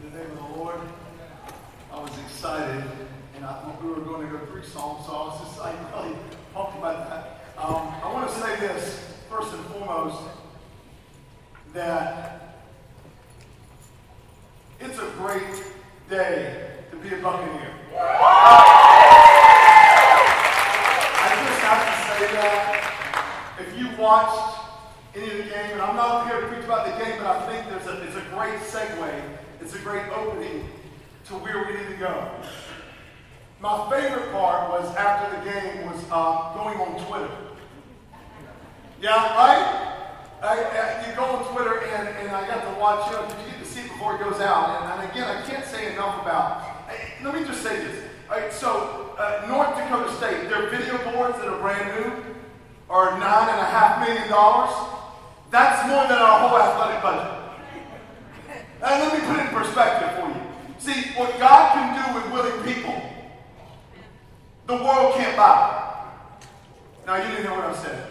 In the name of the Lord, I was excited, and I thought we were going to go three songs, so I was just like really pumped about that. Um, I want to say this first and foremost that it's a great day to be a Buccaneer. I just have to say that if you watched any of the game, and I'm not here to preach about the game, but I think there's a, it's a great segue, it's a great opening to where we need to go. My favorite part was after the game was uh, going on Twitter. Yeah, right? I, I, you go on Twitter and, and I got to watch, know, you get to see it before it goes out. And, and again, I can't say enough about, let me just say this. So uh, North Dakota State, their video boards that are brand new are nine and a half million dollars. That's more than our whole athletic budget. And let me put it in perspective for you. See, what God can do with willing people, the world can't buy. Now, you didn't know what I said.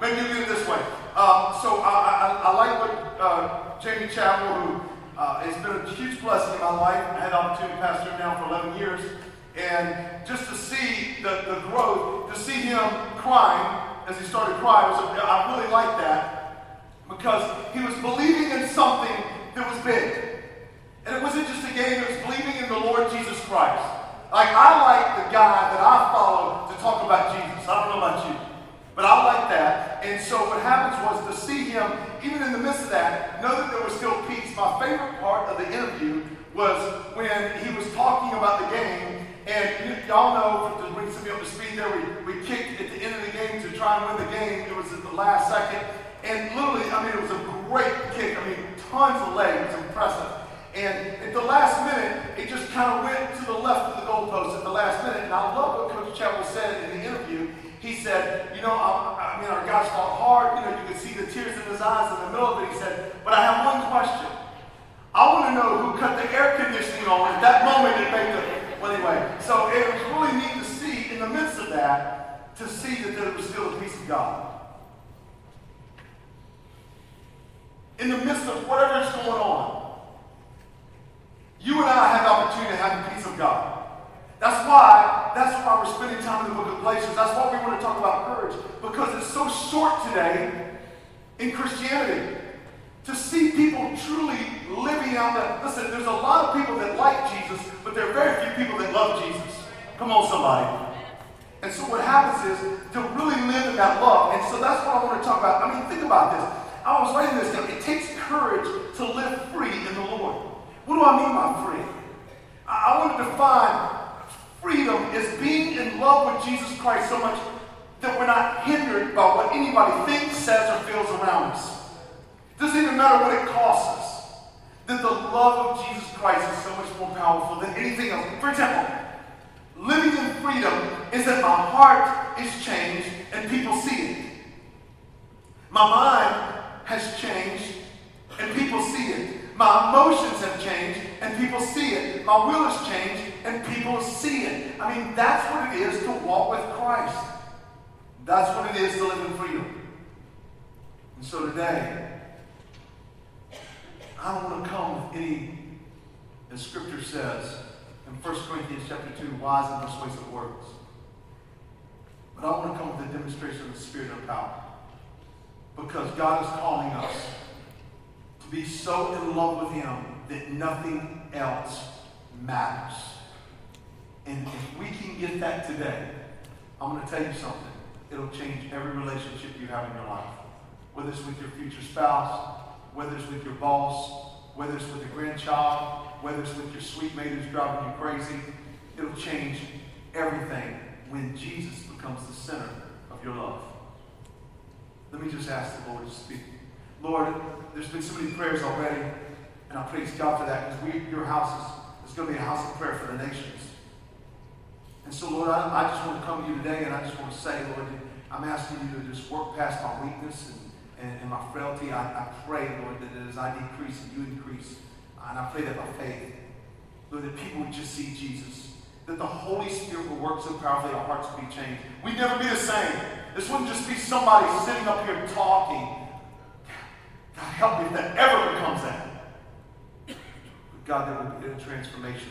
Maybe you get it this way. Um, so I, I, I, like what uh, Jamey Chadwell, who uh, has been a huge blessing in my life. I had the opportunity to pastor him now for 11 years. And just to see the, the growth, to see him crying as he started crying, was, I really like that because he was believing in something that was big. And it wasn't just a game, it was believing in the Lord Jesus Christ. Like, I like the guy that I follow to talk about Jesus. I don't know about you. But I like that. And so what happens was to see him, even in the midst of that, know that there was still peace. My favorite part of the interview was when he was talking about the game. And y'all know, to bring some up to speed there, we, we kicked at the end of the game to try and win the game. It was at the last second. And literally, I mean, it was a great kick. I mean, tons of legs, impressive. And at the last minute, it just kind of went to the left of the goalpost at the last minute. And I love what Coach Chadwell said in the interview. He said, you know, I, I mean, our guys fought hard. You know, you could see the tears in his eyes in the middle of it. He said, but I have one question. I want to know who cut the air conditioning on at that moment it made the, well, anyway. So it was really neat to see in the midst of that, to see that there was still a peace of God. In the midst of whatever is going on, you and I have the opportunity to have the peace of God. That's why, that's why we're spending time in the book of Galatians. That's why we want to talk about courage. Because it's so short today in Christianity. To see people truly living out that. Listen, there's a lot of people that like Jesus, but there are very few people that love Jesus. Come on, somebody. And so what happens is to really live in that love. And so that's what I want to talk about. I mean, think about this. I was writing this down. It takes courage to live free in the Lord. What do I mean by free? I want to define freedom as being in love with Jesus Christ so much that we're not hindered by what anybody thinks, says, or feels around us. It doesn't even matter what it costs us. That the love of Jesus Christ is so much more powerful than anything else. For example, living in freedom is that my heart is changed and people see it. My mind has changed and people see it. My emotions have changed and people see it. My will has changed and people see it. I mean, that's what it is to walk with Christ. That's what it is to live in freedom. And so today, I don't want to come with any, as Scripture says in 1 Corinthians chapter 2, wise and persuasive words. But I want to come with a demonstration of the Spirit of power. Because God is calling us to be so in love with Him that nothing else matters. And if we can get that today, I'm going to tell you something. It'll change every relationship you have in your life. Whether it's with your future spouse, whether it's with your boss, whether it's with a grandchild, whether it's with your sweet mate who's driving you crazy, it'll change everything when Jesus becomes the center of your love. Let me just ask the Lord to speak. Lord, there's been so many prayers already, and I praise God for that because we, your house is, is going to be a house of prayer for the nations. And so, Lord, I, I just want to come to you today and I just want to say, Lord, I'm asking you to just work past my weakness and, and, and my frailty. I, I pray, Lord, that as I decrease and you increase, and I pray that by faith, Lord, that people would just see Jesus. That the Holy Spirit will work so powerfully our hearts will be changed. We'd never be the same. This wouldn't just be somebody sitting up here talking. God help me if that ever becomes that. But God, there would be a transformation.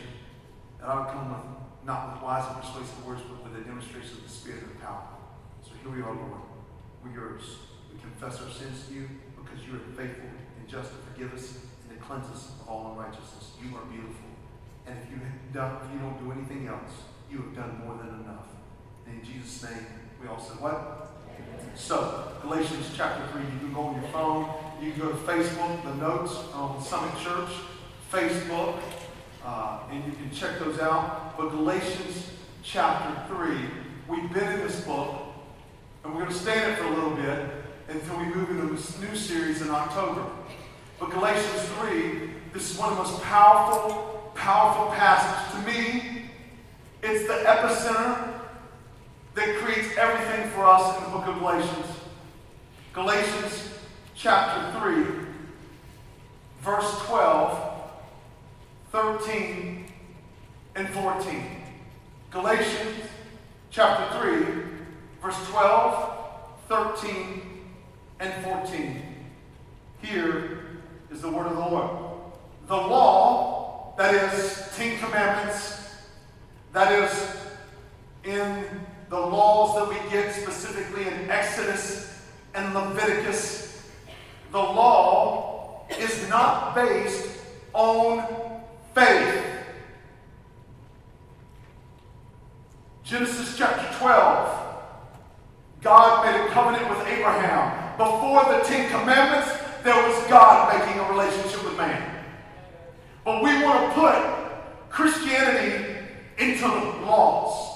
That I would come with, not with wise and persuasive words, but with a demonstration of the Spirit and power. So here we are, Lord. We're yours. We confess our sins to you because you are faithful and just to forgive us and to cleanse us of all unrighteousness. You are beautiful. And if you, done, if you don't do anything else, you have done more than enough. And in Jesus' name, we all said what? So, Galatians chapter 3, you can go on your phone, you can go to Facebook, the notes on Summit Church, Facebook, uh, and you can check those out. But Galatians chapter 3, we've been in this book, and we're going to stay in it for a little bit until we move into this new series in October. But Galatians 3, this is one of the most powerful, powerful passages. To me, it's the epicenter that creates everything for us in the book of Galatians. Galatians chapter 3, verse 12, 13, and 14. Galatians chapter 3, verse 12, 13, and 14. Here is the word of the Lord. The law, that is, Ten Commandments, that is, in the laws that we get specifically in Exodus and Leviticus, the law is not based on faith. Genesis chapter 12. God made a covenant with Abraham. Before the Ten Commandments, there was God making a relationship with man. But we want to put Christianity into the laws.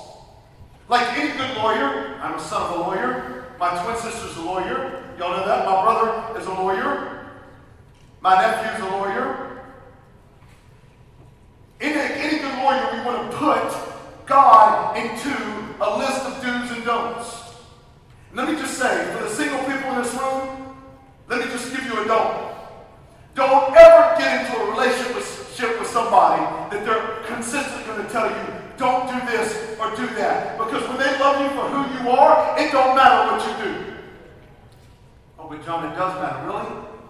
Like any good lawyer, I'm a son of a lawyer. My twin sister's a lawyer. Y'all know that? My brother is a lawyer. My nephew's a lawyer. Any, any good lawyer, we want to put God into a list of do's and don'ts. let me just say, for the single people in this room, let me just give you a don't. Don't ever get into a relationship with somebody that they're consistently going to tell you don't do this or do that. Because when they love you for who you are, it don't matter what you do. Oh, but John, it does matter. Really?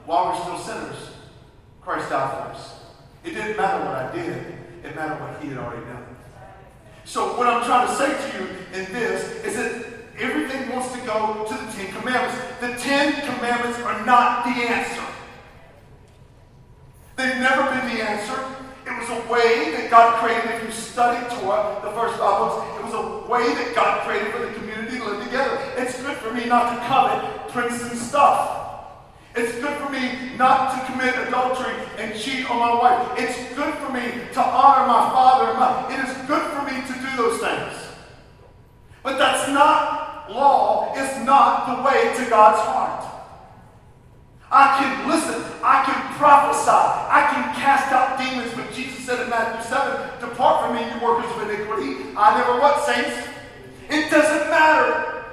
While we're still sinners, Christ died for us. It didn't matter what I did. It mattered what he had already done. So what I'm trying to say to you in this is that everything wants to go to the Ten Commandments. The Ten Commandments are not the answer. They've never been the answer. It was a way that God created. If you study Torah, the first books, it was a way that God created for the community to live together. It's good for me not to covet Princeton stuff. It's good for me not to commit adultery and cheat on my wife. It's good for me to honor my father and mother. It is good for me to do those things. But that's not law. It's not the way to God's heart. I can listen. I can prophesy. I can cast out demons. But Jesus said in Matthew 7, Depart from me, you workers of iniquity. I never what, saints? It doesn't matter.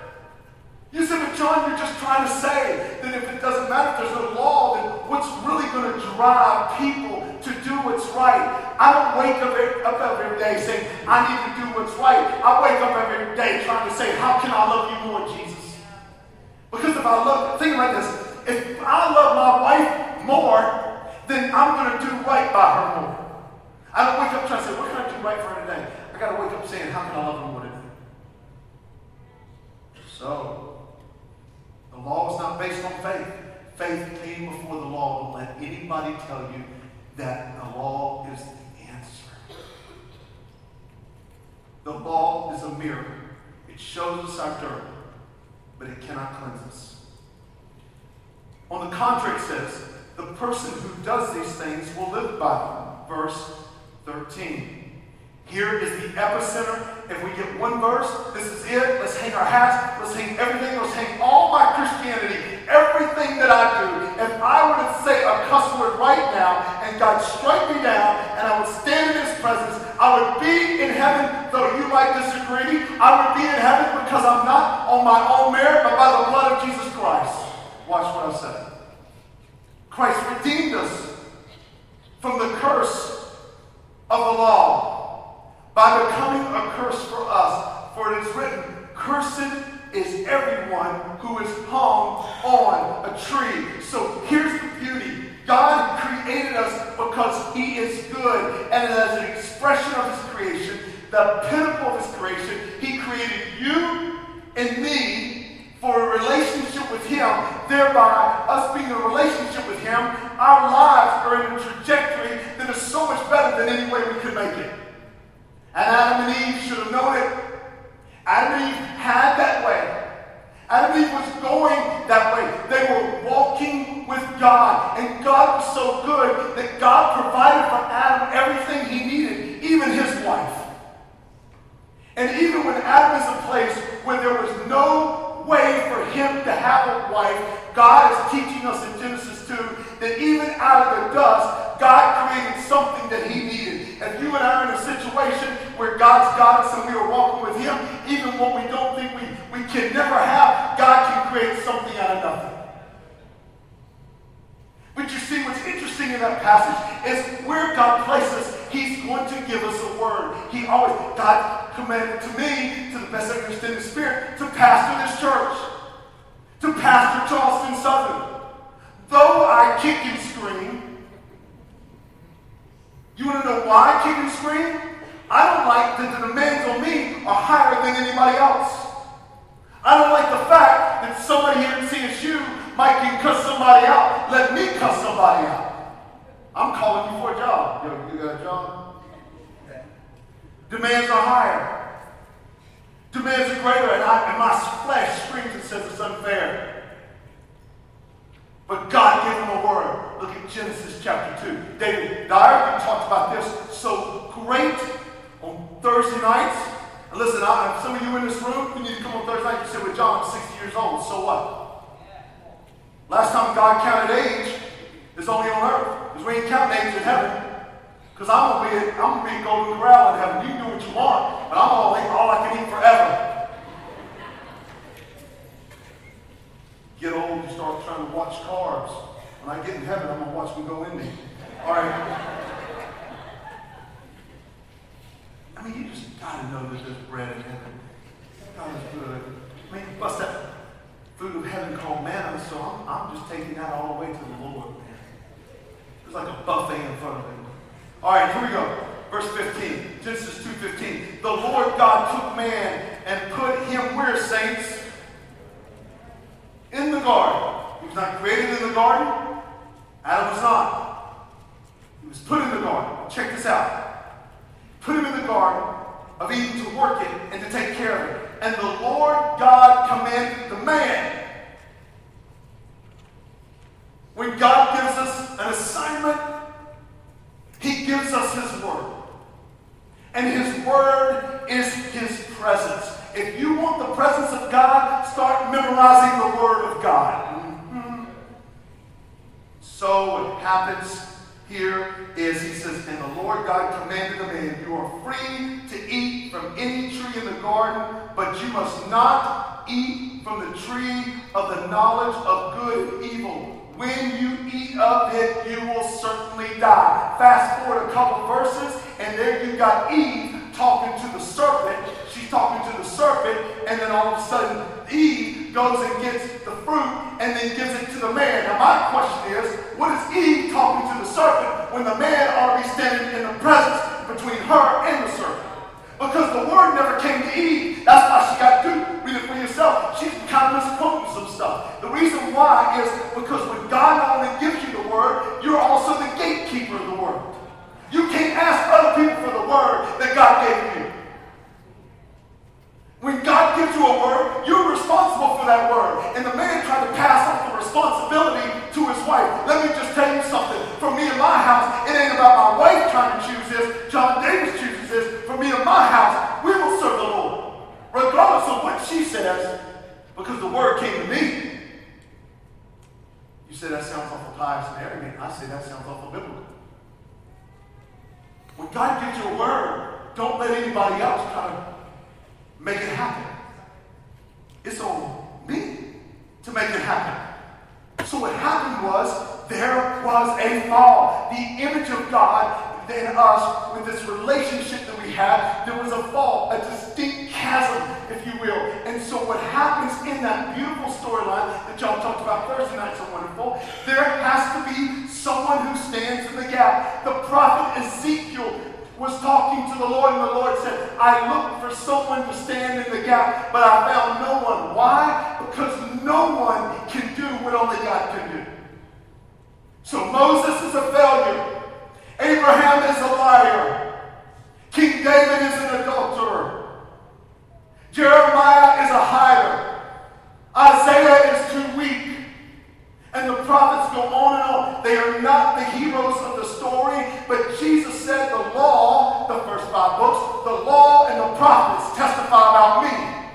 You said, but John, you're just trying to say that if it doesn't matter, if there's no law, then what's really going to drive people to do what's right? I don't wake up every, up every day saying, I need to do what's right. I wake up every day trying to say, how can I love you more, Jesus? Because if I love, think about this. If I love my wife more, then I'm going to do right by her more. I don't wake up trying to say, what can I do right for her today? I got to wake up saying, how can I love her more today? So, the law is not based on faith. Faith came before the law. Don't let anybody tell you that the law is the answer. The law is a mirror. It shows us our dirt, but it cannot cleanse us. On the contrary, it says, the person who does these things will live by them. Verse 13. Here is the epicenter. If we get one verse, this is it. Let's hang our hats. Let's hang everything. Let's hang all my Christianity, everything that I do. If I were to say a cuss word right now and God strike me down and I would stand in his presence, I would be in heaven, though you might disagree. I would be in heaven because I'm not on my own merit, but by the blood of Jesus kick and scream, you want to know why I kick and scream? I don't like that the demands on me are higher than anybody else. I don't like the fact that somebody here at CSU Mike can cuss somebody out. Let me cuss somebody out. I'm calling you for a job. Yo, you got a job? Demands are higher. Demands are greater, and, I, and my flesh screams and says it's unfair. But God gave him a word. Look at Genesis chapter 2. David Dyer talked about this so great on Thursday nights. And listen, I, some of you in this room, you need to come on Thursday night. You say, well, John, I'm 60 years old. So what? Last time God counted age is only on earth. Because we ain't counting age in heaven. Because I'm gonna be I'm gonna be in golden corral in heaven. You can do what you want, but I'm all, all I can eat forever. Get old, you start trying to watch carbs. When I get in heaven, I'm gonna watch them go in me. All right. I mean, you just gotta know that there's bread in heaven. God is good. I mean, bust that food of heaven called manna, so I'm, I'm just taking that all the way to the Lord, man. It's like a buffet in front of him. All right, here we go. Verse 15, Genesis 2.15. The Lord God took man and put him where, saints? In the garden. He was not created in the garden. Adam was not. He was put in the garden. Check this out. Put him in the garden of Eden to work it and to take care of it. And the Lord God commanded the man. When God gives us an assignment, He gives us His Word. And His Word is His presence. If you want the presence of God, memorizing the Word of God. Mm-hmm. So what happens here is he says, And the Lord God commanded the man, You are free to eat from any tree in the garden, but you must not eat from the tree of the knowledge of good and evil. When you eat of it, you will certainly die. Fast forward a couple verses, and there you got Eve talking to the serpent. Talking to the serpent, and then all of a sudden, Eve goes and gets the fruit and then gives it to the man. Now, my question is what is Eve talking to the serpent when the man already standing in the presence between her and the serpent? Because the word never came to Eve. That's why she got duped. Read it for yourself. She's kind of misquoting some stuff. The reason why is because when God not only gives you the word, you're also the gatekeeper of the word. You can't ask other people for the word that God gave you. When God gives you a word, you're responsible for that word. And the man tried to pass off the responsibility to his wife. Let me just tell you something. For me and my house, it ain't about my wife trying to choose this. John Davis chooses this. For me and my house, we will serve the Lord. Regardless of what she says, because the word came to me. You say that sounds awful pious and arrogant. I say that sounds awful biblical. When God gives you a word, don't let anybody else try to make it happen. It's on me to make it happen. So what happened was there was a fall. The image of God in us with this relationship that we had, there was a fall, a distinct chasm, if you will. And so what happens in that beautiful storyline that y'all talked about Thursday night so wonderful, there has to be someone who stands in the gap. The prophet Ezekiel was talking to the Lord, and the Lord said, I looked for someone to stand in the gap, but I found no one. Why? Because no one can do what only God can do. So Moses is a failure. Abraham is a liar. King David is an adulterer. Jeremiah is a hider. Isaiah is too weak. And the prophets go on and on. They are not the heroes of the story, but Jesus said the law, the first five books, the law and the prophets testify about me.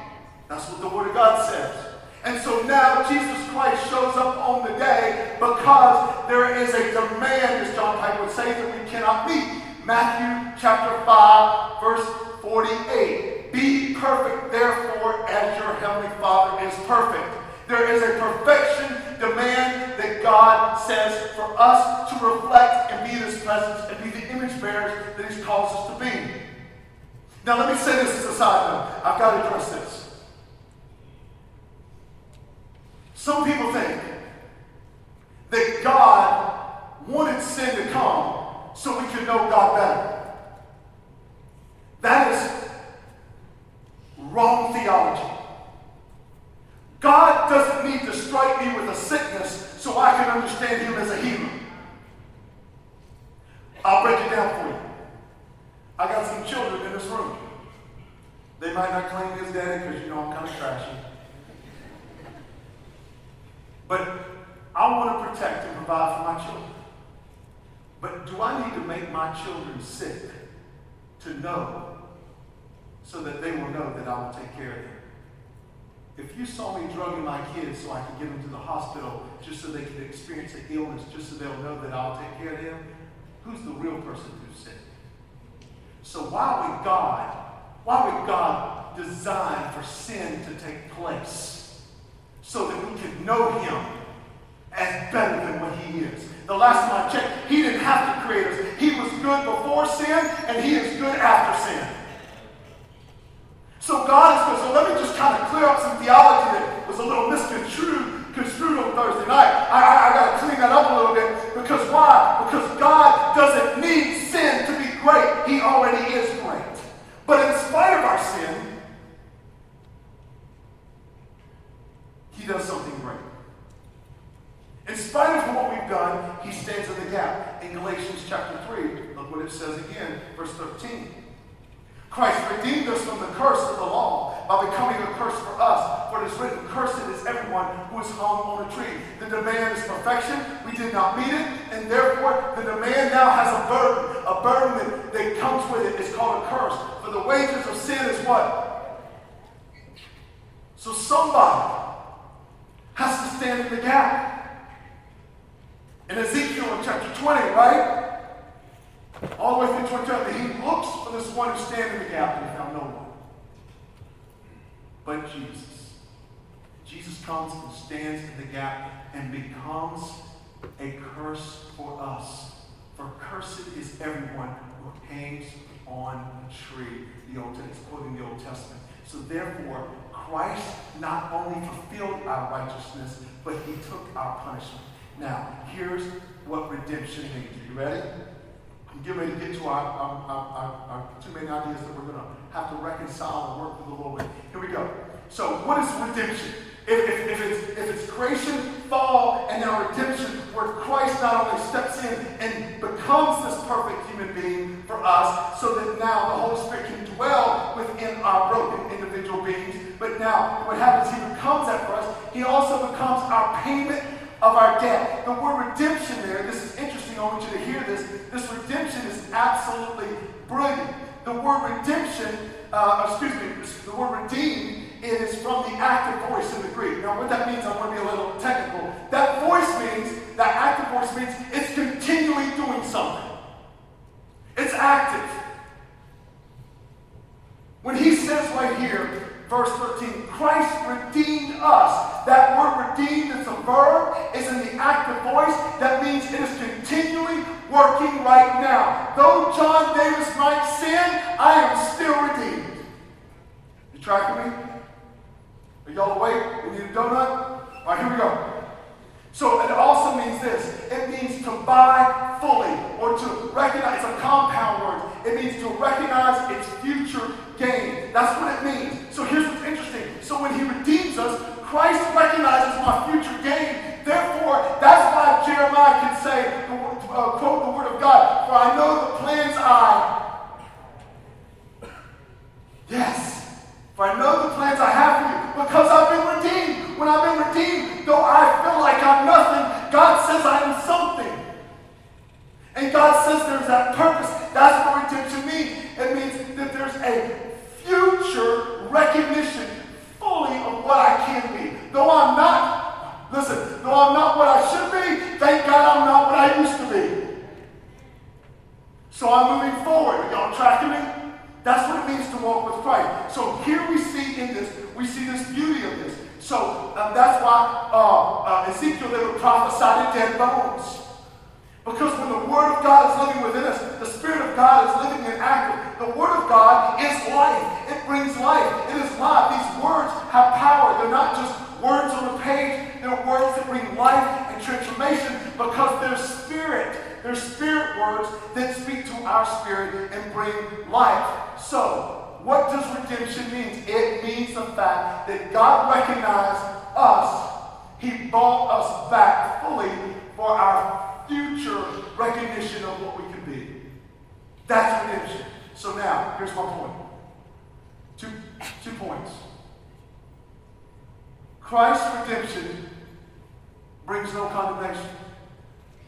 That's what the Word of God says. And so now Jesus Christ shows up on the day because there is a demand, as John Piper would say, that we cannot meet. Matthew chapter 5, verse 48. Be perfect, therefore, as your heavenly Father is perfect. There is a perfection demand that God says for us to reflect and be His presence and be the image bearers that He's called us to be. Now, let me say this as a side note. I've got to address this. Some people think that God wanted sin to come so we could know God better. That is wrong theology. God doesn't need to strike me with a sickness so I can understand Him as a healer. I'll break it down for you. I got some children in this room. They might not claim as daddy because you know I'm kind of trashy. But I want to protect and provide for my children. But do I need to make my children sick to know so that they will know that I will take care of them? If you saw me drugging my kids so I could get them to the hospital just so they could experience an illness, just so they'll know that I'll take care of them, who's the real person who's sick? So why would God, why would God design for sin to take place so that we could know him as better than what he is? The last time I checked, he didn't have to create us. He was good before sin, and he is good after sin. So God is good. So let me just kind of clear up some theology that was a little misconstrued construed on Thursday night. I, I, I got to clean that up a little bit because why? Because God doesn't need sin to be great. He already is great. But in spite of our sin, He does something great. In spite of what we've done, He stands in the gap. In Galatians chapter 3, look what it says again, verse 13. Christ redeemed us from the curse of the law by becoming a curse for us. For it is written, Cursed is everyone who is hung on a tree. The demand is perfection. We did not meet it, and therefore the demand now has a burden. A burden that, comes with it is called a curse. For the wages of sin is what? So somebody has to stand in the gap. In Ezekiel chapter 20, right? All the way through 22, he looks for this one who stands in the gap, and he found no one. But Jesus. Jesus comes and stands in the gap and becomes a curse for us. For cursed is everyone who hangs on a tree. The Old Testament, quoting the Old Testament. So therefore, Christ not only fulfilled our righteousness, but he took our punishment. Now, here's what redemption means. Are you ready? I'm ready to get to our, our, our, our two main ideas that we're going to have to reconcile and work with the Lord with. Here we go. So, what is redemption? If, if, if, it's, if it's creation, fall, and now redemption, where Christ not only steps in and becomes this perfect human being for us, so that now the Holy Spirit can dwell within our broken individual beings, but now what happens, He becomes that for us. He also becomes our payment of our debt. The word redemption there, this is interesting, I want you to hear this. This redemption is absolutely brilliant. The word redemption, uh, excuse me, the word redeem is from the active voice in the Greek. Now, what that means, I want to be a little technical. That voice means, that active voice means it's continually doing something. It's active. When he says right here, verse 13, Christ redeemed us. That word redeemed is a verb, is in the active voice. That means it is continually working right now. Though John Davis might sin, I am still redeemed. You tracking me? Are y'all awake? We need a donut? All right, here we go. So it also means this. It means to buy fully or to recognize. It's a compound word. It means to recognize its future gain. That's what it means. So here's what's interesting. So when he redeems us, Christ recognizes my future gain. Therefore, that's why Jeremiah can say, uh, quote the word of God, for I know the plans I Yes. For I know the plans I have for you because I've been redeemed. When I've been redeemed, though I feel like I'm nothing, God says I am something. And God says there's that purpose. That's what redemption means. It means that there's a future recognition fully of what I can be. Though I'm not, listen, though I'm not what I should be, thank God I'm not what I used to be. So I'm moving forward. Are y'all tracking me? That's what it means to walk with Christ. So here we see in this, we see this beauty of this. So um, that's why uh, uh, Ezekiel, they would prophesy to dead bones. Because when the Word of God is living within us, the Spirit of God is living and active. The Word of God is life. It brings life. It is life. These words have power. They're not just words on a page. They're words that bring life and transformation because they're spirit. They're spirit words that speak to our spirit and bring life. So, what does redemption mean? It means the fact that God recognized us. He bought us back fully for our future recognition of what we can be. That's redemption. So now, here's my point. Two, two points. Christ's redemption brings no condemnation.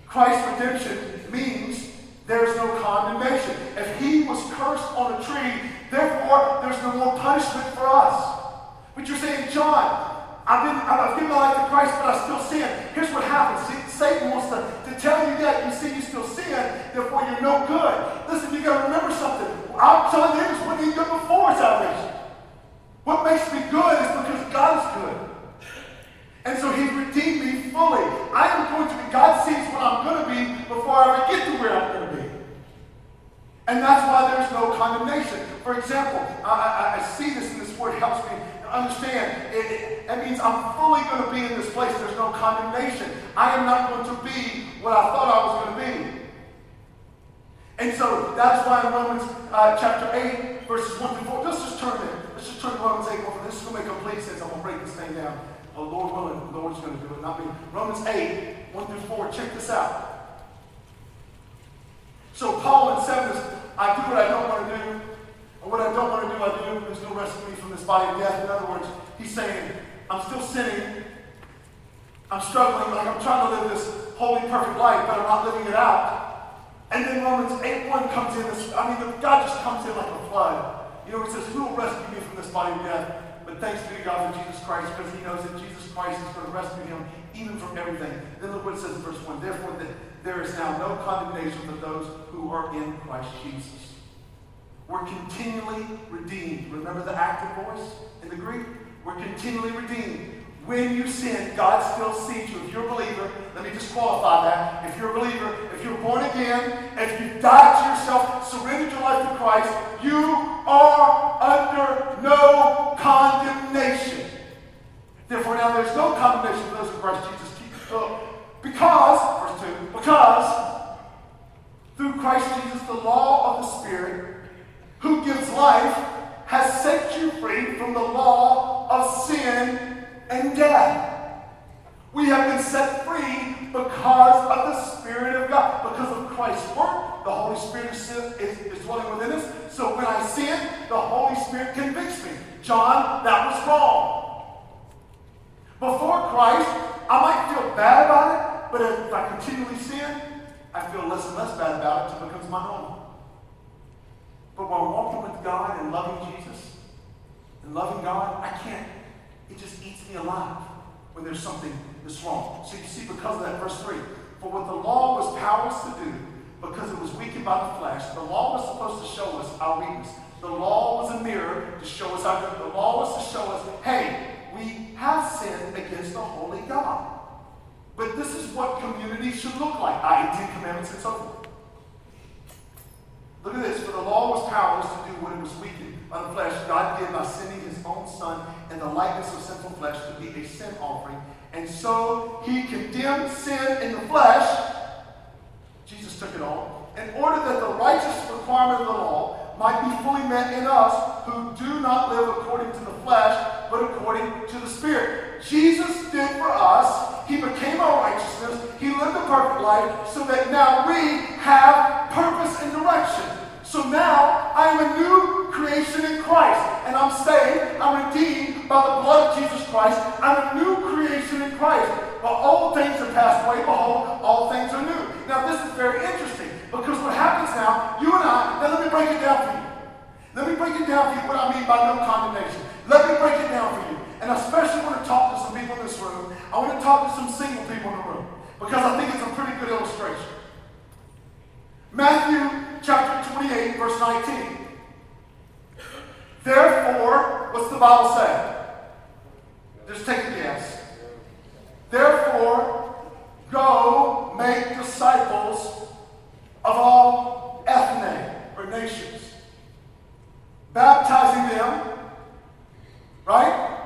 Christ's redemption means there's no condemnation. If he was cursed on a tree, therefore there's no more punishment for us. But you're saying, John, I've, been, I've given my life to Christ, but I still sin. Here's what happens. See, Satan wants to, to tell you that you see you still sin, therefore you're no good. Listen, you got to remember something. I'm telling you, this what did before salvation. What makes me good is because God is good. And so he's redeemed me fully. I am going to be, God sees what I'm going to be before I ever get to where I'm going to be. And that's why there's no condemnation. For example, I, I, I see this and this word helps me understand. It, it, it, means I'm fully going to be in this place. There's no condemnation. I am not going to be what I thought I was going to be. And so that's why in Romans uh, chapter 8, verses 1 through 4, let's just turn there. Let's just turn to Romans 8. This is going to make a complete sense. I'm going to break this thing down. Oh, Lord willing, the Lord's going to do it, not me. Romans 8, 1 through 4, check this out. So Paul 7 is, I do what I don't want to do, and what I don't want to do, I do. There's no rescue me from this body of death. In other words, he's saying, I'm still sinning. I'm struggling, like I'm trying to live this holy, perfect life, but I'm not living it out. And then Romans 8.1 comes in. This, I mean, God just comes in like a flood. You know, he says, Who will rescue me from this body of death? But thanks be to God for Jesus Christ, because he knows that Jesus Christ is going to rescue him even from everything. Then look what it says in verse 1. Therefore, that there is now no condemnation for those who are in Christ Jesus. We're continually redeemed. Remember the active voice in the Greek? We're continually redeemed. When you sin, God still sees you. If you're a believer, let me just qualify that. If you're a believer, if you're born again, if you've died to yourself, surrendered your life to Christ, you are under no condemnation. Therefore, now there's no condemnation for those in Christ Jesus. Oh, Because, verse 2, because through Christ Jesus, the law of the Spirit, who gives life, has set you free from the law of sin and death. We have been set free because of the Spirit of God, because of Christ's work. The Holy Spirit is, is, dwelling within us. So when I sin, the Holy Spirit convicts me. John, that was wrong. Before Christ, I might feel bad about it, but if I continually sin, I feel less and less bad about it until it becomes my own. But while walking with God and loving Jesus and loving God, I can't it just eats me alive when there's something that's wrong. So you see, because of that, verse 3 For what the law was powerless to do, because it was weakened by the flesh, the law was supposed to show us our weakness. The law was a mirror to show us our. The law was to show us, hey, we have sinned against the holy God. But this is what community should look like, i.e., Ten Commandments and so forth. Look at this. For the law was powerless to do what it was weakened by the flesh. God did by sending his own son in the likeness of sinful flesh to be a sin offering. And so he condemned sin in the flesh. Jesus took it all. In order that the righteous requirement of the law might be fully met in us who do not live according to the flesh, but according to the Spirit. Jesus did for us. He became our righteousness. He lived a perfect life so that now we have purpose and direction. So now I am a new creation in Christ. And I'm saved, I'm redeemed by the blood of Jesus Christ. I'm a new creation in Christ. But all things have passed away. Behold, all things are new. Now, this is very interesting because what happens now, you and I, now let me break it down for you. Let me break it down for you what I mean by no condemnation. Let me break it down for you. And I especially want to talk to some people in this room. I want to talk to some single people in the room because I think it's a pretty good illustration. Matthew chapter 28, verse 19. Therefore, what's the Bible say? Just take a guess. Therefore, go make disciples of all ethne or nations, baptizing them, right?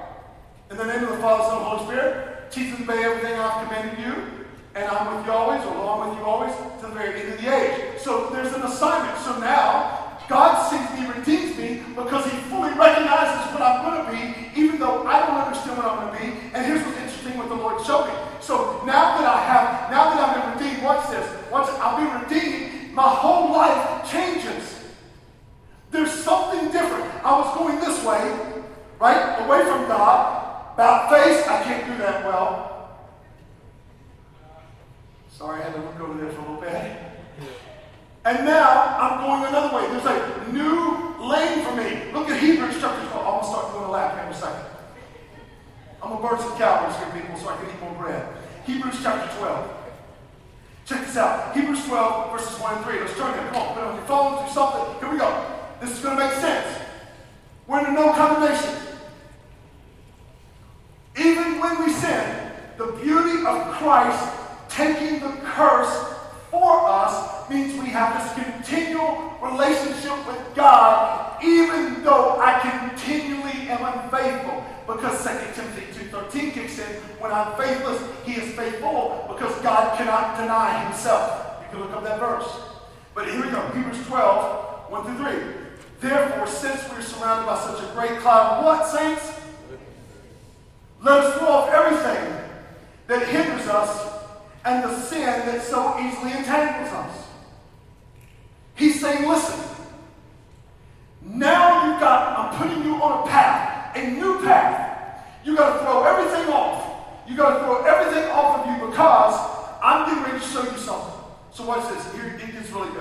In the name of the Father, Son, and Holy Spirit, teach them to obey everything I've commanded you, and I'm with you always, or I'm with you always, to the very end of the age. So there's an assignment. So now, God sees me, redeems me, because He fully recognizes what I'm going to be, even though I don't understand what I'm going to be. And here's what's interesting what the Lord showed me. So now that I have, now that I've been redeemed, watch this. Once I'll be redeemed, my whole life changes. There's something different. I was going this way, right? Away from God. About face, I can't do that well. Sorry, I had to look over there for a little bit. And now I'm going another way. There's a new lane for me. Look at Hebrews chapter 12. I'm going to start doing a lap here in a second. I'm going to burn some calories here, people, so I can eat more bread. Hebrews chapter 12. Check this out. Hebrews 12, verses 1 and 3. Let's turn there. Come on, put it on your phone, do something. Here we go. This is going to make sense. We're under no condemnation. Even when we sin, the beauty of Christ taking the curse for us means we have this continual relationship with God, even though I continually am unfaithful. Because 2 Timothy 2.13 kicks in, when I'm faithless, he is faithful, because God cannot deny himself. You can look up that verse. But here we go, Hebrews 12, 1 through 3. Therefore, since we're surrounded by such a great cloud what, saints? Let us throw off everything that hinders us and the sin that so easily entangles us. He's saying, listen, now you've got, I'm putting you on a path, a new path. You've got to throw everything off. You've got to throw everything off of you because I'm getting ready to show you something. So watch this. Here it gets really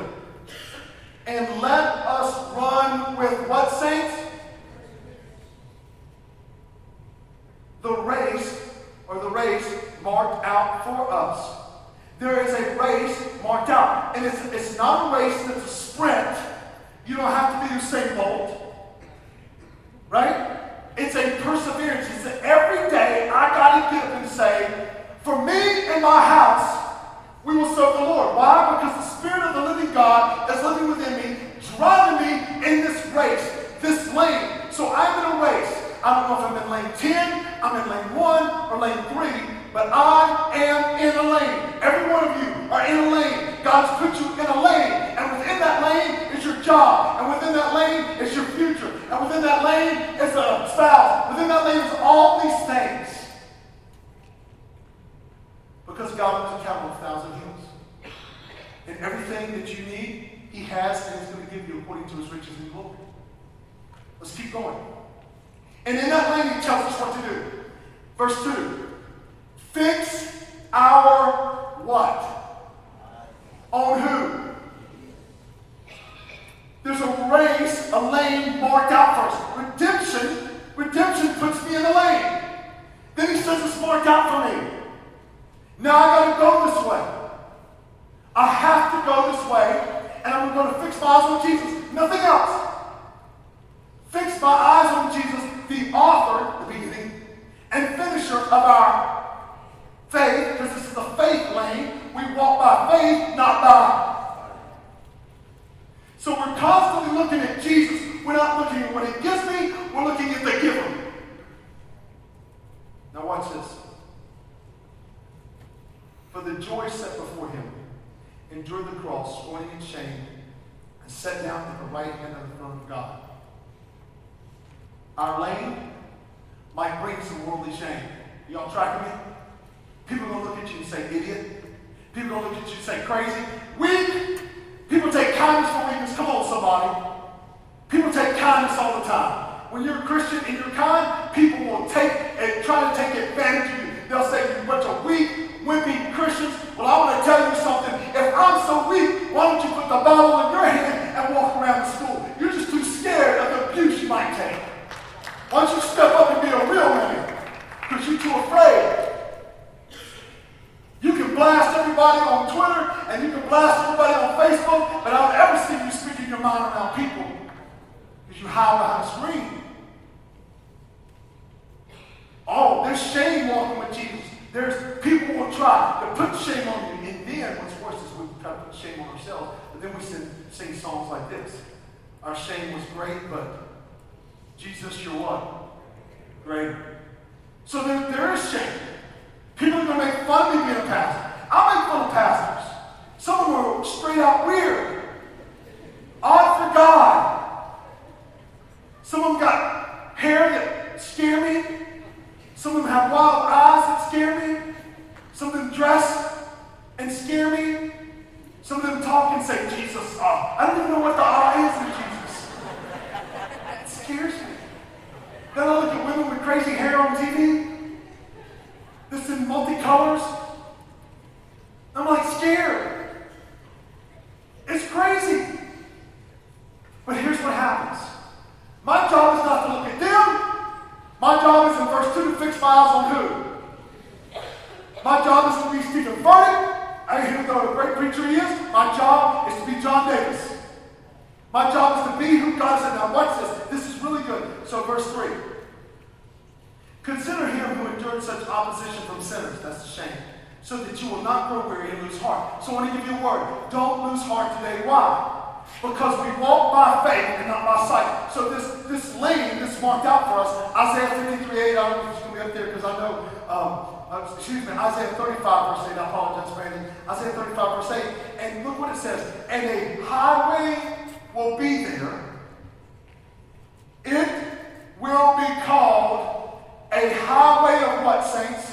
This. For the joy set before him, endured the cross, scorning its shame, and sat down at the right hand of the throne of God. Our lane might bring some worldly shame. Y'all tracking me? People to look at you and say, idiot. People to look at you and say, crazy. Weak. People take kindness for weakness. Come on, somebody. People take kindness all the time. When you're a Christian and you're kind, people will take and try to take advantage of you. They'll say you're a bunch of weak, wimpy Christians. Well, I want to tell you something. If I'm so weak, why don't you put the Bible in your hand and walk around the school? You're just too scared of the abuse you might take. Why don't you step up and be a real man? Because you're too afraid. You can blast everybody on Twitter and you can blast everybody on Facebook, but I don't ever see you speaking your mind around people because you hide behind a screen. Oh, there's shame walking with Jesus. There's people will try to put shame on you. And then what's worse is we try to put shame on ourselves, but then we sing, sing songs like this. Our shame was great, but Jesus, you're what? Greater. So there, there is shame. People are going to make fun of me being a pastor. I make fun of pastors. Some of them are straight out weird. Odd for God. Some of them got hair that scare me. Some of them have wild eyes that scare me. Some of them dress and scare me. Some of them talk and say, Jesus, uh, I don't even know what the eye is in Jesus. It scares me. Then I look at women with crazy hair on TV. This in multicolors. I'm like scared. It's crazy. But here's what happens. My job is not to look at them. My job is in verse 2 to fix my eyes on who? My job is to be Steven Furtick. I ain't here to know what a great preacher he is. My job is to be John Davis. My job is to be who God said. Now watch this. This is really good. So verse 3. Consider him who endured such opposition from sinners. That's a shame. So that you will not grow weary and lose heart. So I want to give you a word. Don't lose heart today. Why? Because we walk by faith and not by sight. So this, this lane that's marked out for us, Isaiah 53, 8, I don't know if going to be up there because I know, um, uh, excuse me, Isaiah 35, verse 8, I apologize, Brandon. Isaiah 35, verse 8. And look what it says. And a highway will be there. It will be called a highway of what, saints?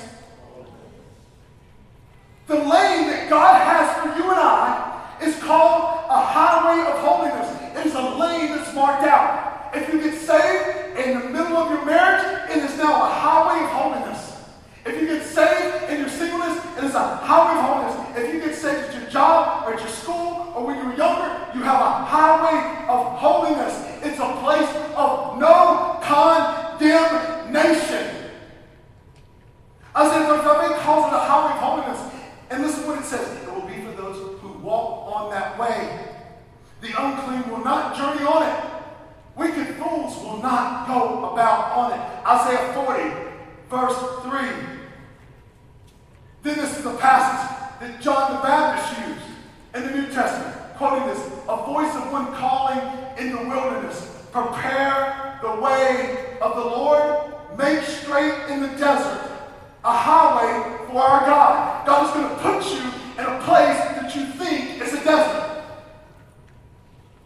The lane that God has for you and I is called a highway of holiness. It is a lane that's marked out. If you get saved in the middle of your marriage, it is now a highway of holiness. If you get saved in your singleness, it is a highway of holiness. If you get saved at your job or at your school or when you were younger, you have a highway of holiness. It's a place of no condemnation. Isaiah 35 calls it a highway of holiness. And listen what it says. It will be for those who walk on that way. The unclean will not journey on it. Wicked fools will not go about on it. Isaiah 40, verse 3. Then this is the passage that John the Baptist used in the New Testament, quoting this a voice of one calling in the wilderness, prepare the way of the Lord, make straight in the desert a highway for our God. God is going to put you in a place that you think is a desert.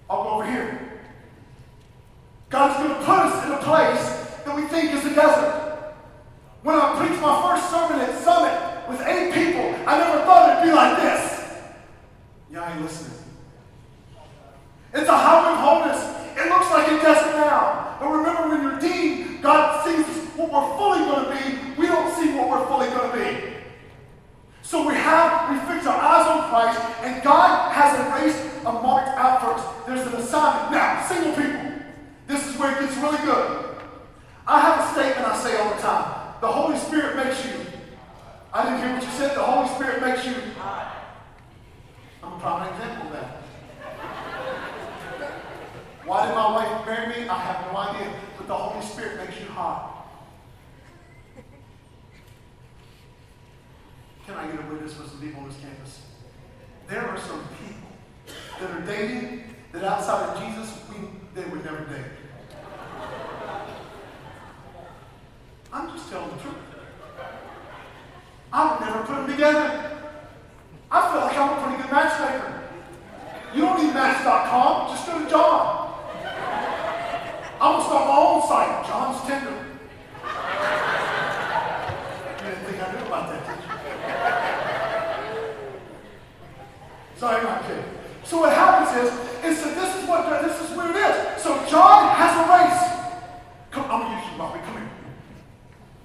Go over here. God's going to put us in a place that we think is a desert. When I preached my first sermon at Summit with eight people, I never thought it'd be like this. Y'all ain't listening. It's a highway of holiness. It looks like a desert now. But remember, when you're redeemed, God sees what we're fully going to be. We don't see what we're fully going to be. So we have, we fix our eyes on Christ, and God has a race a marked out for us. There's an assignment. Now, single people, this is where it gets really good. I have a statement I say all the time. The Holy Spirit makes you. I didn't hear what you said. The Holy Spirit makes you. I'm a prime example of that. Why did my wife marry me? I have no idea. But the Holy Spirit makes you hot. Can I get a witness for some people on this campus? There are some people that are dating that outside of Jesus, we, they would never date. I'm just telling the truth. I would never put them together. I feel like I'm a pretty good matchmaker. You don't need Match.com, just go to John. I'm going to start my own site, John's Tinder. Not kidding. So what happens is, is that this is what this is where it is. So John has a race. Come, I'm gonna use you, Bobby. Come here.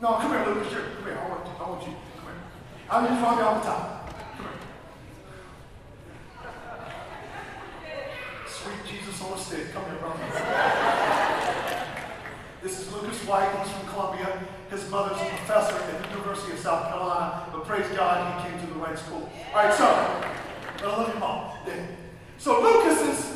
No, come here, Lucas. Here, come here. I want, I want you. Come here. I'm just Bobby all the time. Come here. Sweet Jesus on a stick. Come here, brother. this is Lucas White. He's from Columbia. His mother's a professor at the University of South Carolina. But praise God, he came to the right school. All right, so Mom. So Lucas is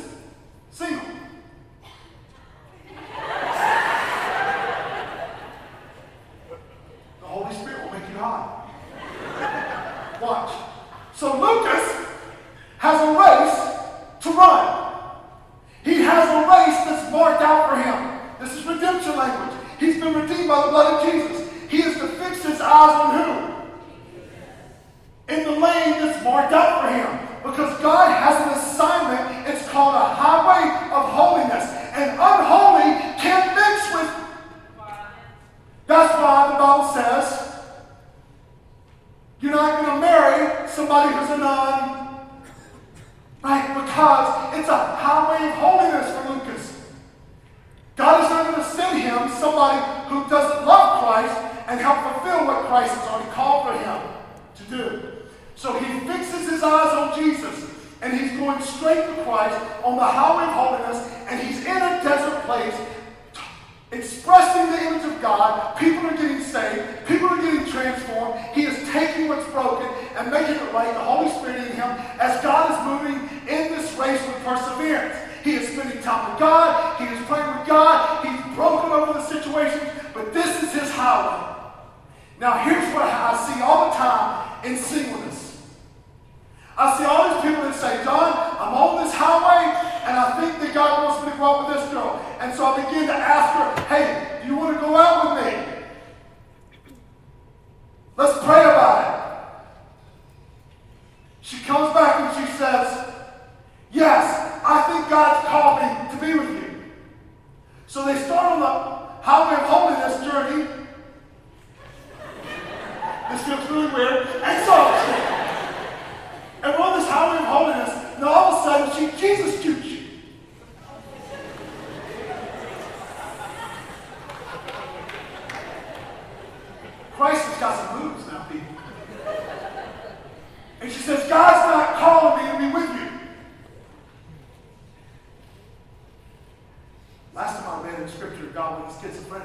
schizophrenic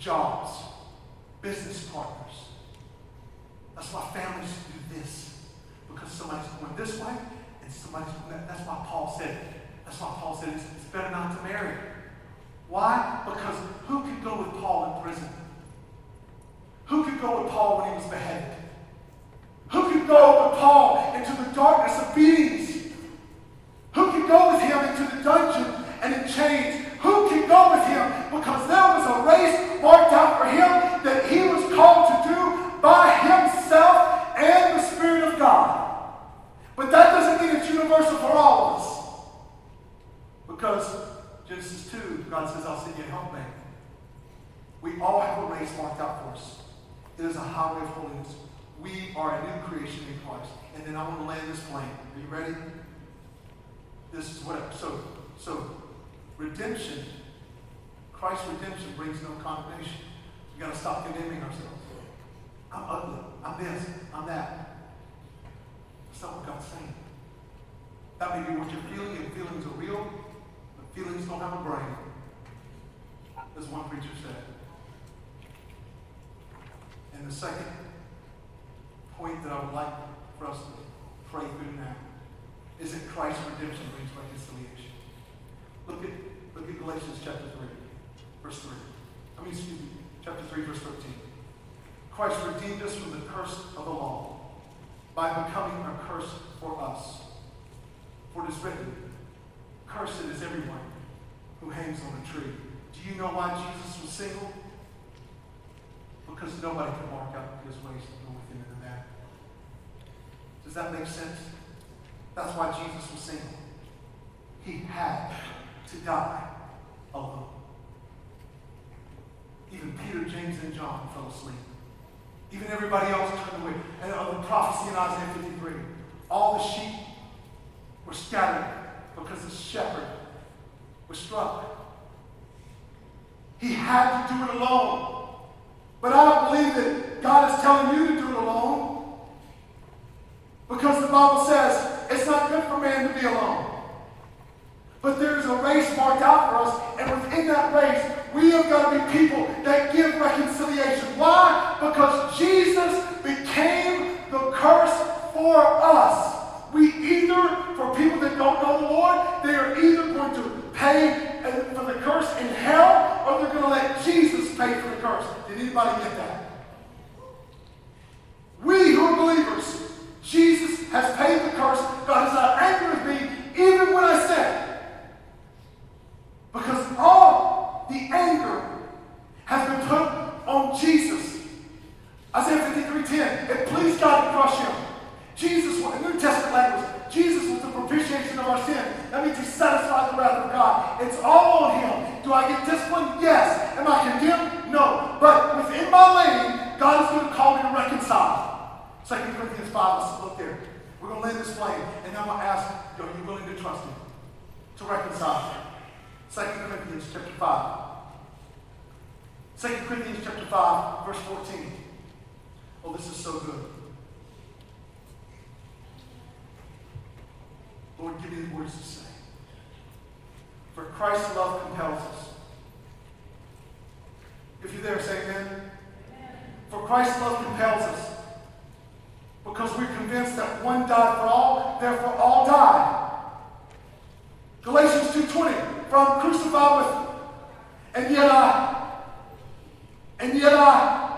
Jobs, business partners. That's why families do this. Because somebody's going this way and somebody's going that. That's why Paul said, that's why Paul said it's, it's better not to marry. Why? Because who could go with Paul in prison? Who could go with Paul when he was beheaded? Who could go with Paul into the darkness of beatings? Who could go with him into the dungeon and in chains? Who could go with him? Because there was a race marked out for him that he was called to do by himself and the Spirit of God. But that doesn't mean it's universal for all of us. Because Genesis 2, God says, I'll send you a helpmate. We all have a race marked out for us. It is a highway of holiness. We are a new creation in Christ. And then I want to land this plane. Are you ready? This is what, so, so, redemption, Christ's redemption brings no condemnation. We got to stop condemning ourselves. I'm ugly. I'm this. I'm that. That's not what God's saying. That may be what you're feeling, and feelings are real, but feelings don't have a brain. As one preacher said. And the second point that I would like for us to pray through now is that Christ's redemption brings reconciliation. Look at, look at Galatians chapter 3, verse 3. I mean, excuse me, chapter 3, verse 13. Christ redeemed us from the curse of the law by becoming a curse for us. For it is written, Cursed is everyone who hangs on a tree. Do you know why Jesus was single? Because nobody could mark out his ways to go with him into that. Does that make sense? That's why Jesus was single. He had to die alone. Even Peter, James, and John fell asleep. Even everybody else turned away. And uh, the prophecy in Isaiah 53 all the sheep were scattered because the shepherd was struck. He had to do it alone. But I don't believe that God is telling you to do it alone. Because the Bible says it's not good for man to be alone. But there's a race marked out for us, and within that race, we have got to be people that give reconciliation. Why? Because Jesus became the curse for us. We either, for people that don't know the Lord, they are either going to pay for the curse in hell, or they're going to let Jesus pay for the curse. Did anybody get that? We who are believers, Jesus has paid the curse. God is not angry with me, even when I sin. Because all the anger has been put on Jesus. Isaiah 53:10. It pleased God to crush him. Jesus, was, the New Testament language, Jesus was the propitiation of our sin. That means he satisfied the wrath of God. It's all on him. Do I get disciplined? Yes. Am I condemned? No. But within my lane, God is going to call me to reconcile. 2 Corinthians 5, let's look there. We're going to land this plane, and then I'm going to ask, are you willing to trust him? To reconcile. 2 Corinthians chapter 5. 2 Corinthians chapter 5, verse 14. Oh, this is so good. Lord, give me the words to say. For Christ's love compels us. If you're there, say amen. amen. For Christ's love compels us. Because we're convinced that one died for all, therefore all died. Galatians 2.20, from crucified with And yet I, and yet I,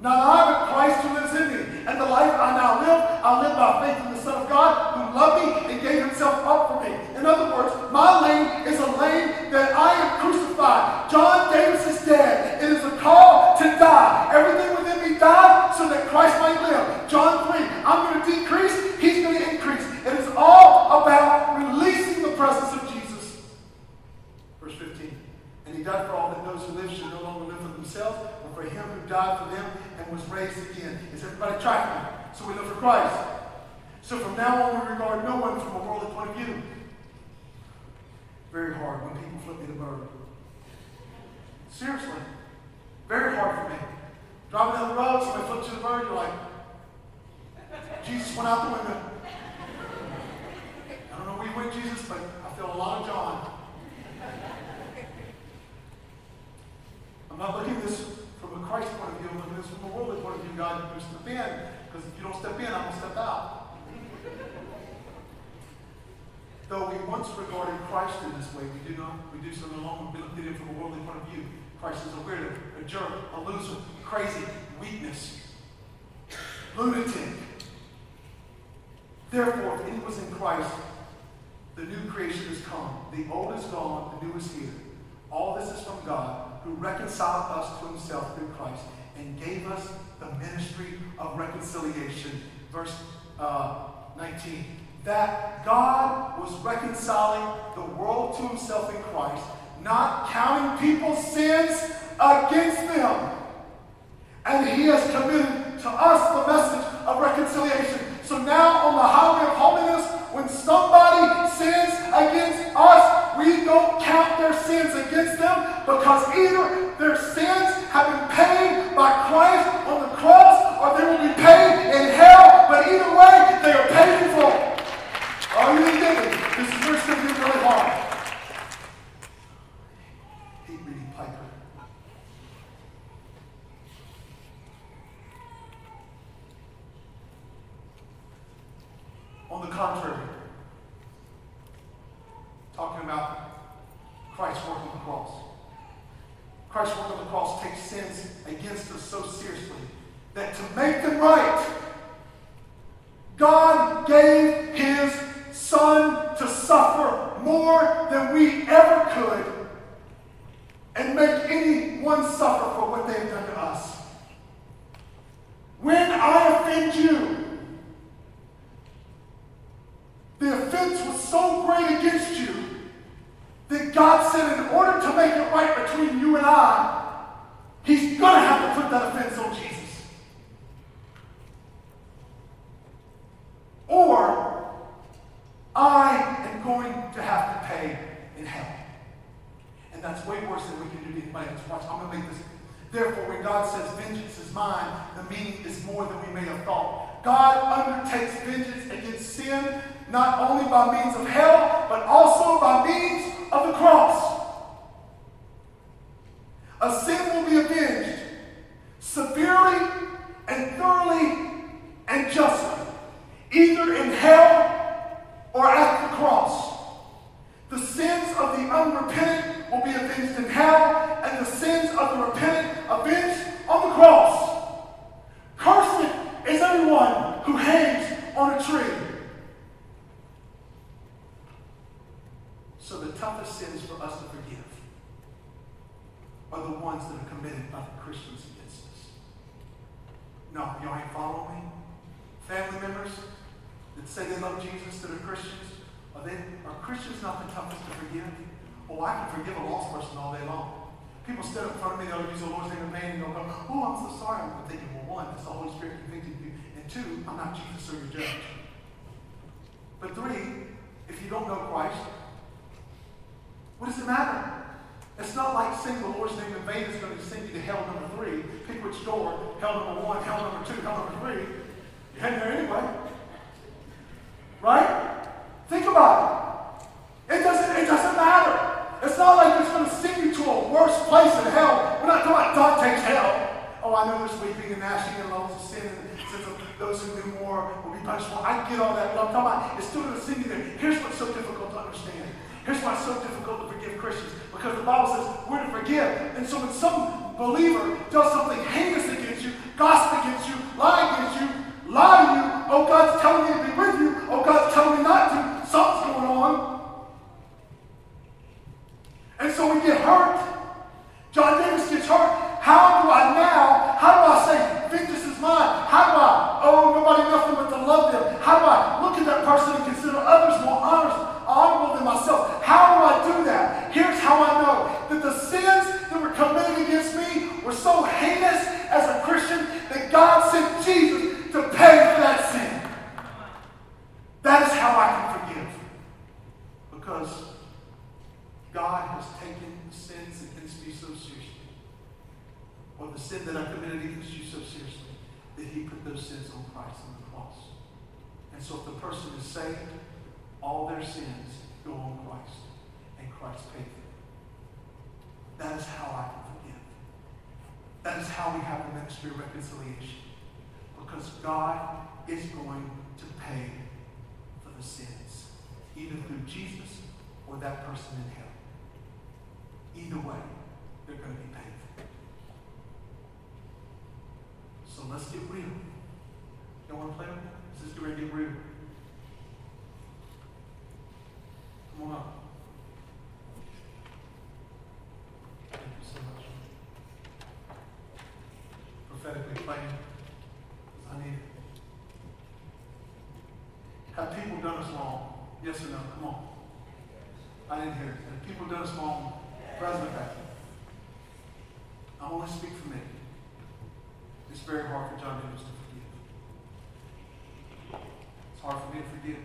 not I, but Christ who lives in me. And the life I now live, I live by faith in the Son of God who loved me and gave himself up for me. In other words, my lane is a lane that I am crucified. John Davis is dead. It is a call to die. Everything within me died so that Christ might live. John 3, I'm going to decrease, he's going to increase. It is all about releasing the presence of Jesus. Verse 15. And he died for all that those who live should no longer live for themselves, but for him who died for them and was raised again. Is everybody tracking? So we live for Christ. So from now on, we regard no one from a worldly point of view. Very hard when people flip me the bird. Seriously. Very hard for me. Driving down the road, somebody flips you the bird, you're like, Jesus went out the window. I don't know where you went, Jesus, but I feel a lot of John. I'm not looking at this from a Christ point of view, I'm looking at this from a worldly point of view. God, you step in, because if you don't step in, I'm going to step out. Though we once regarded Christ in this way, we do not, we do so no longer. We look at him from a worldly point of view. Christ is a weirdo, a jerk, a loser, crazy, weakness, lunatic. Therefore, if was in Christ, the new creation has come. The old is gone, the new is here. All this is from God, who reconciled us to himself through Christ and gave us the ministry of reconciliation. Verse uh, 19. That God was reconciling the world to himself in Christ, not counting people's sins against them. And he has committed to us the message of reconciliation. So now, on the highway of holiness, when somebody sins against us, we don't count their sins against them because either their sins have been paid by Christ on the cross or they will be paid in hell. But either way, they are paid full. Are you getting This is going to really hard. Hate reading Piper. On the contrary, talking about Christ's work on the cross. Christ's work on the cross takes sins against us so seriously that to make them right, It's very hard for John Davis to forgive. It's hard for me to forgive.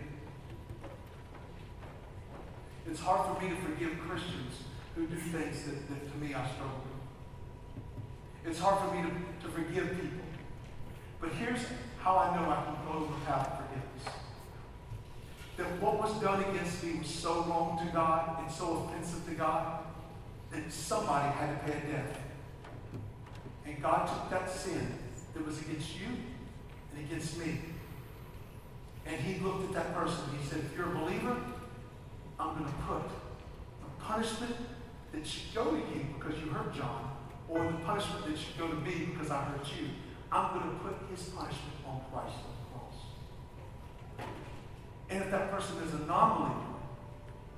It's hard for me to forgive Christians who do things that, that to me I struggle with. It's hard for me to, to forgive people. But here's how I know I can go the path of forgiveness. That what was done against me was so wrong to God and so offensive to God that somebody had to pay a debt. And God took that sin that was against you and against me. And he looked at that person and he said, if you're a believer, I'm going to put the punishment that should go to you because you hurt John, or the punishment that should go to me because I hurt you. I'm going to put his punishment on Christ on the cross. And if that person is a non-believer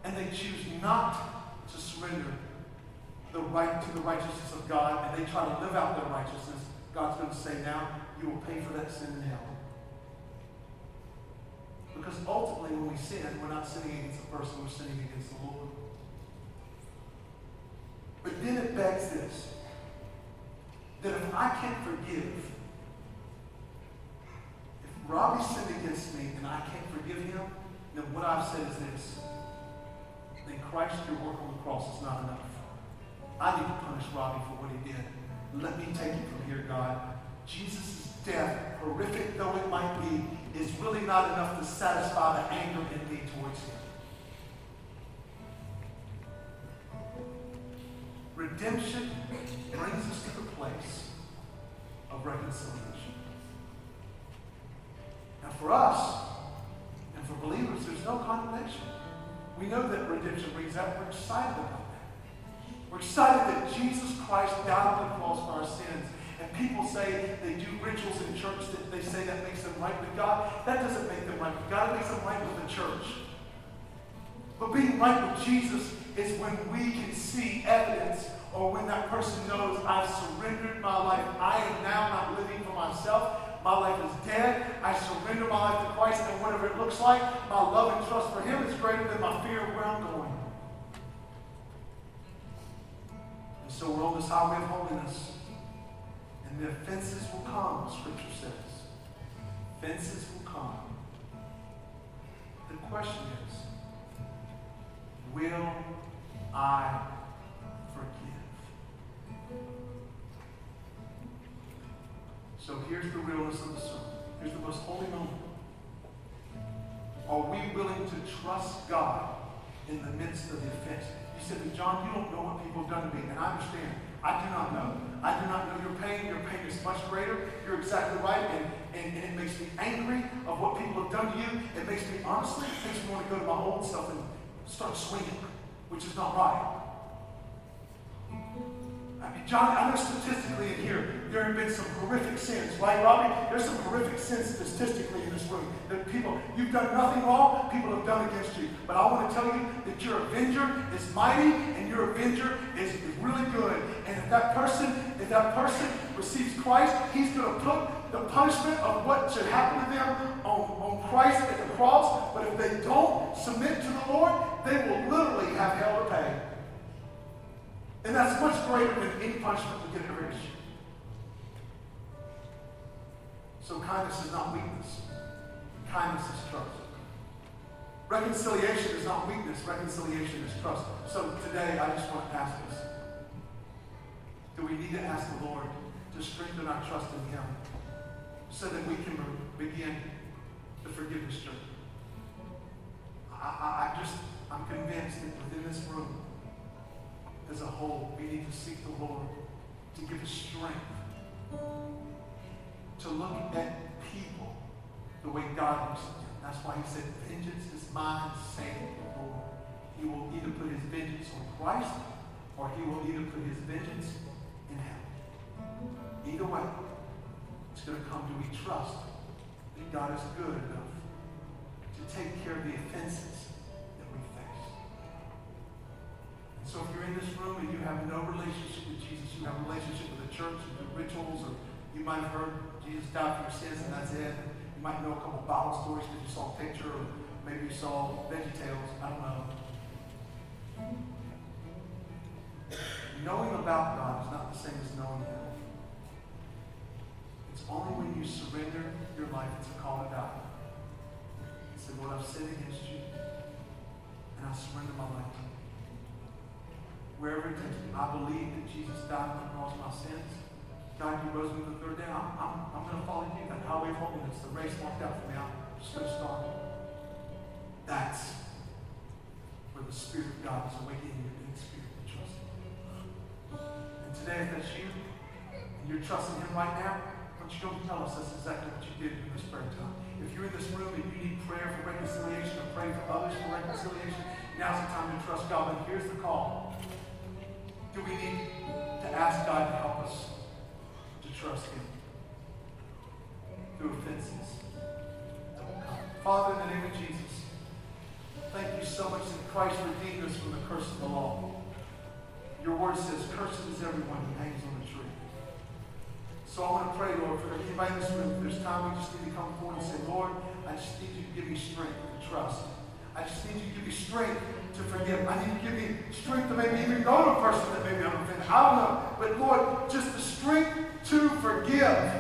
and they choose not to surrender the right to the righteousness of God and they try to live out their righteousness, God's going to say, now you will pay for that sin in hell. Because ultimately, when we sin, we're not sinning against the person, we're sinning against the Lord. But then it begs this that if I can't forgive, if Robbie sinned against me and I can't forgive him, then what I've said is this then Christ, your work on the cross is not enough. I need to punish Robbie for what he did. Let me take it from here, God. Jesus' death, horrific though it might be, is really not enough to satisfy the anger in me towards him. Redemption brings us to the place of reconciliation. Now, for us and for believers, there's no condemnation. We know that redemption brings that. We're excited about. We're excited that Jesus Christ died on the cross for our sins and people say they do rituals in church that they say that makes them right with God. That doesn't make them right with God. It makes them right with the church. But being right with Jesus is when we can see evidence or when that person knows I've surrendered my life. I am now not living for myself. My life is dead. I surrender my life to Christ, and whatever it looks like, my love and trust for Him is greater than my fear of where I'm going. So we're on this highway of holiness. And the offenses will come, Scripture says. Offenses will come. The question is, will I forgive? So here's the realness of the sermon. Here's the most holy moment. Are we willing to trust God in the midst of the offense? You said, John, you don't know what people have done to me, and I understand. I do not know. I do not know your pain. Your pain is much greater. You're exactly right. And, and, and it makes me angry of what people have done to you. It makes me, honestly, it makes me want to go to my old stuff and start swinging, which is not right. John, I know statistically in here, there have been some horrific sins, right, Robbie? There's some horrific sins statistically in this room. That people, you've done nothing wrong, people have done against you. But I want to tell you that your avenger is mighty and your avenger is, is really good. And if that person, if that person receives Christ, he's going to put the punishment of what should happen to them on, on Christ at the cross. But if they don't submit to the Lord, they will literally have hell to pay. And that's much greater than any punishment we get at rich. So kindness is not weakness. Kindness is trust. Reconciliation is not weakness. Reconciliation is trust. So today, I just want to ask us, do we need to ask the Lord to strengthen our trust in Him so that we can begin the forgiveness journey? I, I, I just, I'm convinced that within this room, as a whole, we need to seek the Lord to give us strength to look at people the way God looks at them. That's why he said, vengeance is mine, saith the Lord. He will either put his vengeance on Christ or he will either put his vengeance in hell. Either way, it's going to come to we trust that God is good enough to take care of the offenses so if you're in this room and you have no relationship with Jesus, you have a relationship with the church, with the rituals, or you might have heard Jesus died for your sins and that's it. You might know a couple Bible stories because you saw a picture or maybe you saw Veggie Tales. I don't know. Knowing about God is not the same as knowing Him. It's only when you surrender your life to call God. You say, Lord, I've sinned against you, and I surrender my life. Wherever it takes me, I believe that Jesus died on the cross my sins. God, you rose me the third day. I'm, I'm, I'm going to follow you. That highway of holiness, the race marked out for me. I'm just going to start. That's where the Spirit of God is awakening your inner spirit to trust Him. And today, if that's you, and you're trusting Him right now, don't you go tell us that's exactly what you did in this prayer time. If you're in this room and you need prayer for reconciliation or pray for others for reconciliation, now's the time to trust God. But here's the call. Do we need to ask God to help us? To trust Him through offenses Father, in the name of Jesus, thank you so much that Christ redeemed us from the curse of the law. Your word says, Cursed is everyone who hangs on the tree. So I want to pray, Lord, for anybody in this room, if there's time we just need to come forward and say, Lord, I just need you to give me strength to trust. I just need you to give me strength to forgive. I need to give me strength to maybe even go to a person that maybe I'm offended. I don't know. But Lord, just the strength to forgive.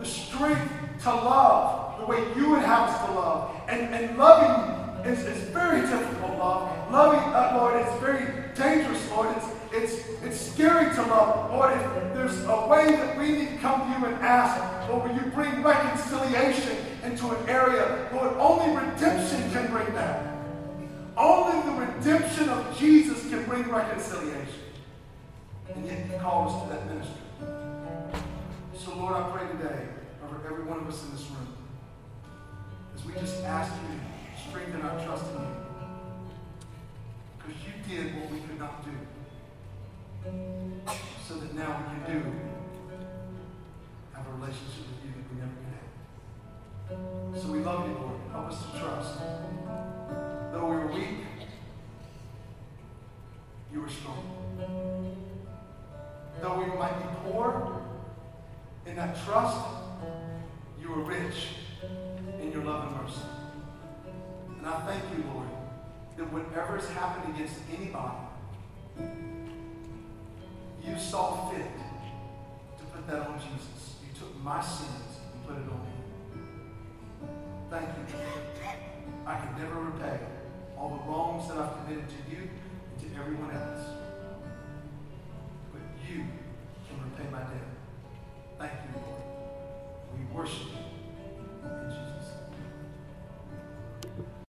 The strength to love the way you would have us to love. And, and loving is, is very difficult, love. Loving, uh, Lord, it's very dangerous, Lord. It's, it's, it's scary to love. Lord, if there's a way that we need to come to you and ask, Lord, will you bring reconciliation into an area? Lord, only redemption can bring that. Only the redemption of Jesus can bring reconciliation. And yet he called us to that ministry. So, Lord, I pray today over every one of us in this room as we just ask you to strengthen our trust in you. Because you did what we could not do. So that now we can do have a relationship with you So we love you, Lord. Help us to trust. Though we were weak, you were strong. Though we might be poor in that trust, you were rich in your love and mercy. And I thank you, Lord, that whatever has happened against anybody, you saw fit to put that on Jesus. You took my sins and put it on him. Thank you, I can never repay all the wrongs that I've committed to you and to everyone else. But you can repay my debt. Thank you, Lord. We worship you in Jesus' name.